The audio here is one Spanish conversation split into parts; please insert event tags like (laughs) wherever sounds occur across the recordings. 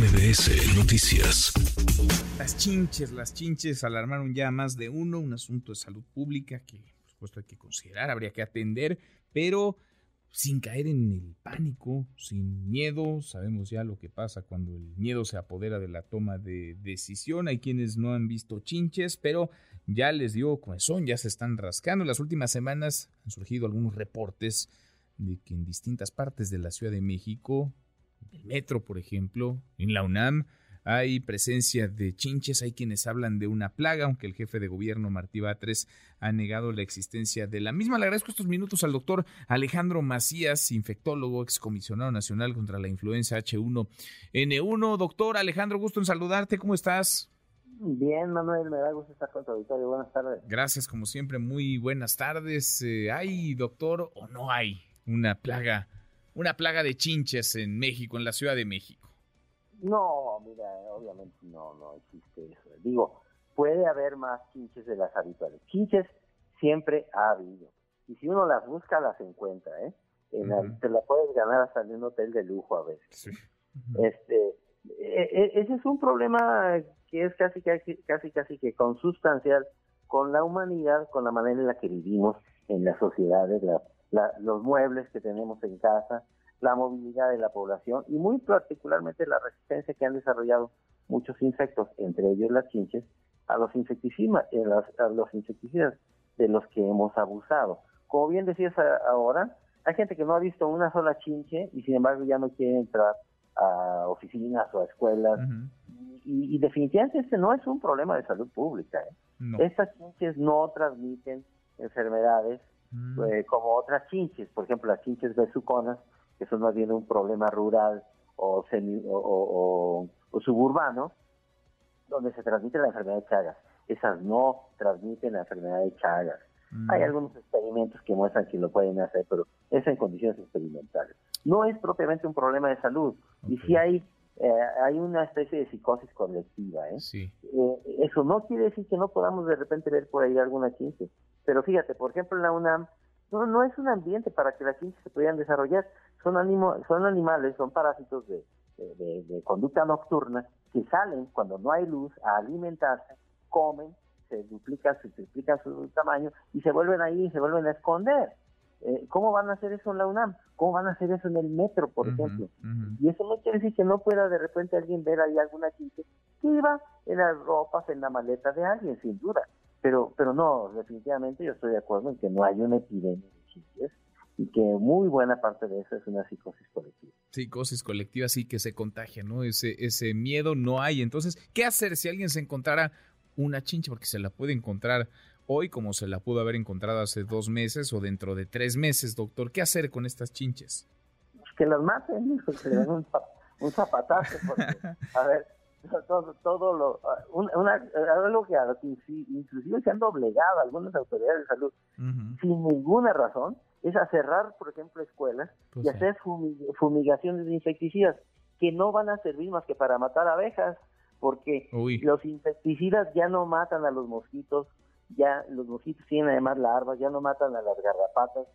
MBS Noticias. Las chinches, las chinches alarmaron ya a más de uno, un asunto de salud pública que por supuesto hay que considerar, habría que atender, pero sin caer en el pánico, sin miedo. Sabemos ya lo que pasa cuando el miedo se apodera de la toma de decisión. Hay quienes no han visto chinches, pero ya les dio son, ya se están rascando. En las últimas semanas han surgido algunos reportes de que en distintas partes de la Ciudad de México, el metro, por ejemplo, en la UNAM, hay presencia de chinches, hay quienes hablan de una plaga, aunque el jefe de gobierno Martí Batres ha negado la existencia de la misma. Le agradezco estos minutos al doctor Alejandro Macías, infectólogo, excomisionado nacional contra la influenza H1N1. Doctor Alejandro, gusto en saludarte, ¿cómo estás? Bien, Manuel, me da gusto estar con tu auditorio. Buenas tardes. Gracias, como siempre, muy buenas tardes. Eh, ¿Hay, doctor, o no hay una plaga, una plaga de chinches en México, en la Ciudad de México? No, mira, obviamente no, no existe eso. Digo, puede haber más chinches de las habituales. Chinches siempre ha habido. Y si uno las busca, las encuentra, ¿eh? te la puedes ganar hasta en un hotel de lujo a veces. Este, e, e, ese es un problema que es casi, casi, casi, casi que consustancial con la humanidad, con la manera en la que vivimos en las sociedades, los muebles que tenemos en casa, la movilidad de la población y muy particularmente la resistencia que han desarrollado muchos insectos, entre ellos las chinches, a los insecticidas, eh, a los insecticidas de los que hemos abusado. Como bien decías ahora, hay gente que no ha visto una sola chinche y sin embargo ya no quiere entrar a oficinas o a escuelas. y, definitivamente este no es un problema de salud pública. ¿eh? Estas chinches no transmiten enfermedades mm. eh, como otras chinches, por ejemplo las chinches besuconas, que son más bien un problema rural o, o, suburbano, donde se transmite la enfermedad de Chagas. Esas no transmiten la enfermedad de Chagas. Mm. Hay algunos experimentos que muestran que lo pueden hacer, pero es en condiciones experimentales. No es propiamente un problema de salud. Y si hay eh, hay una especie de psicosis colectiva. ¿eh? ¿eh? eso no quiere decir que no podamos de repente ver por ahí alguna ciencia. Pero fíjate, por ejemplo, en la UNAM no, no es un ambiente para que las ciencias se puedan desarrollar. Son, son animales, son parásitos de, de, conducta nocturna que salen cuando no hay luz a alimentarse, comen, se duplican, se triplican su tamaño y se vuelven ahí y se vuelven a esconder. Eh, ¿Cómo van a hacer eso en la UNAM? ¿Cómo van a hacer eso en el metro, por ejemplo? Y eso no quiere decir que no pueda de repente alguien ver ahí alguna chinche que iba en las ropas, en la maleta de alguien, sin duda. Pero, pero no, definitivamente yo estoy de acuerdo en que no hay una epidemia de chinches y que muy buena parte de eso es una psicosis colectiva. Psicosis colectiva sí que se contagia, ¿no? Ese, ese miedo no hay. Entonces, ¿qué hacer si alguien se encontrara una chincha? Porque se la puede encontrar hoy como se la pudo haber encontrado hace dos meses o dentro de tres meses, doctor. ¿Qué hacer con estas chinches? Pues que las maten, que le den un, un zapatazo. (laughs) a ver, (laughs) todo, todo lo, una, algo que inclusive se han doblegado algunas autoridades de salud sin ninguna razón es a cerrar, por ejemplo, escuelas pues y hacer fumigaciones de insecticidas que no van a servir más que para matar abejas, porque los insecticidas ya no matan a los mosquitos, ya los mosquitos tienen además larvas, ya no matan a las garrapatas,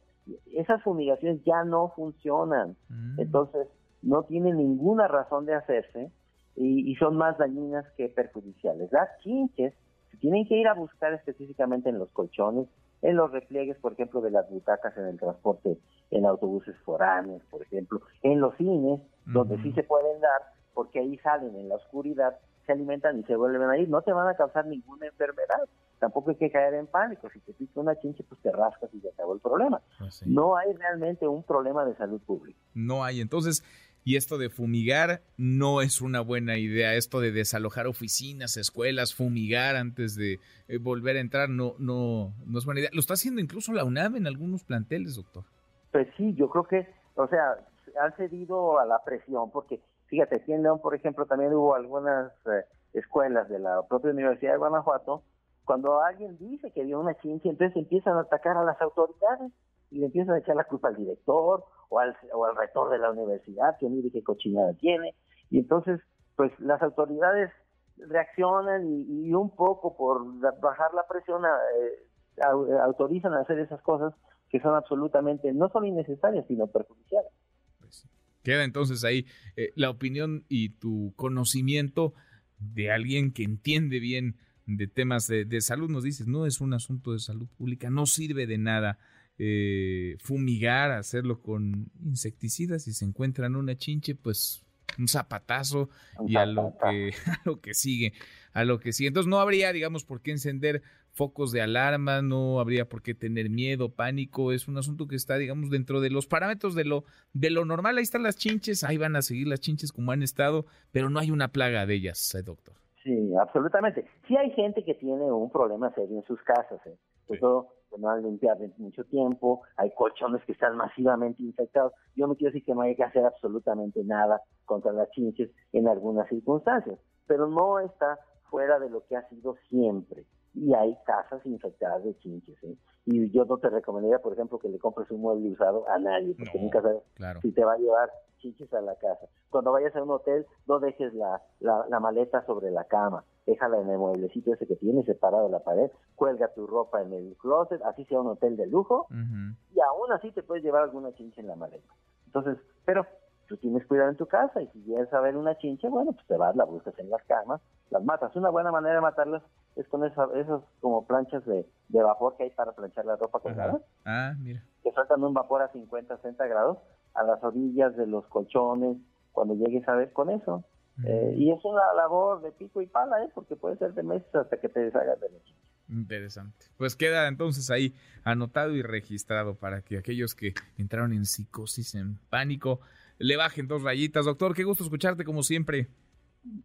esas fumigaciones ya no funcionan, mm. entonces no tienen ninguna razón de hacerse y, son más dañinas que perjudiciales. Las chinches se tienen que ir a buscar específicamente en los colchones, en los repliegues, por ejemplo, de las butacas en el transporte, en autobuses foráneos, por ejemplo, en los cines, donde sí se pueden dar, porque ahí salen en la oscuridad, se alimentan y se vuelven a ir, no te van a causar ninguna enfermedad. Tampoco hay que caer en pánico. Si te pica una chinche, pues te rascas y se acabó el problema. Pues no hay realmente un problema de salud pública. No hay. Entonces, y esto de fumigar no es una buena idea. Esto de desalojar oficinas, escuelas, fumigar antes de eh, volver a entrar no, no, no es buena idea. Lo está haciendo incluso la UNAM en algunos planteles, doctor. Pues sí, yo creo que, o sea, han cedido a la presión, porque fíjate, aquí en León, por ejemplo, también hubo algunas eh, escuelas de la propia Universidad de Guanajuato, cuando alguien dice que vio una ciencia, entonces empiezan a atacar a las autoridades y le empiezan a echar la culpa al director o al, o al rector de la universidad, que mire qué cochinada tiene. Y entonces, pues las autoridades reaccionan y, un poco por bajar la presión eh, autorizan a hacer esas cosas que son absolutamente no solo innecesarias, sino perjudiciales. Pues Queda entonces ahí eh, la opinión y tu conocimiento de alguien que entiende bien de temas de, salud. Nos dices, no es un asunto de salud pública, no sirve de nada eh, fumigar, hacerlo con insecticidas. Si se encuentran una chinche, pues un zapatazo y a lo que (laughs) a lo que sigue, a lo que sigue. Entonces no habría, digamos, por qué encender focos de alarma, no habría por qué tener miedo, pánico, es un asunto que está, digamos, dentro de los parámetros de lo de lo normal. Ahí están las chinches, ahí van a seguir las chinches como han estado, pero no hay una plaga de ellas, eh, doctor. Sí, absolutamente. Sí hay gente que tiene un problema serio en sus casas, ¿eh? Eso que no han limpiado en mucho tiempo, hay colchones que están masivamente infectados. Yo no quiero decir que no hay que hacer absolutamente nada contra las chinches en algunas circunstancias, pero no está fuera de lo que ha sido siempre. Y hay casas infectadas de chinches. ¿eh? Y yo no te recomendaría, por ejemplo, que le compres un mueble usado a nadie, porque nunca sabes si te va a llevar chinches a la casa. Cuando vayas a un hotel, no dejes la, la, maleta sobre la cama, déjala en el mueblecito ese que tienes separado de la pared, cuelga tu ropa en el closet, así sea un hotel de lujo, y aún así te puedes llevar alguna chincha en la maleta. Entonces, pero tú tienes cuidado en tu casa y si quieres saber una chincha, bueno, pues te vas, la buscas en las camas, las matas. Una buena manera de matarlas es con esas, esas como planchas de, vapor que hay para planchar la ropa colgada. Ah, mira. Que sueltan un vapor a 50, 60 grados a las orillas de los colchones cuando llegues a ver con eso. Eh, y es una labor de pico y pala, ¿eh? porque puede ser de meses hasta que te deshagas de la chincha. Interesante. Pues queda entonces ahí anotado y registrado para que aquellos que entraron en psicosis, en pánico, le bajen dos rayitas. Doctor, qué gusto escucharte como siempre.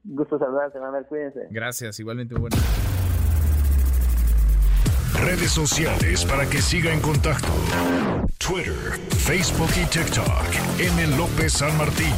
Gusto saludarte, Manuel, cuídense. Gracias, igualmente bueno. Redes sociales para que siga en contacto: Twitter, Facebook y TikTok. M. López San Martín.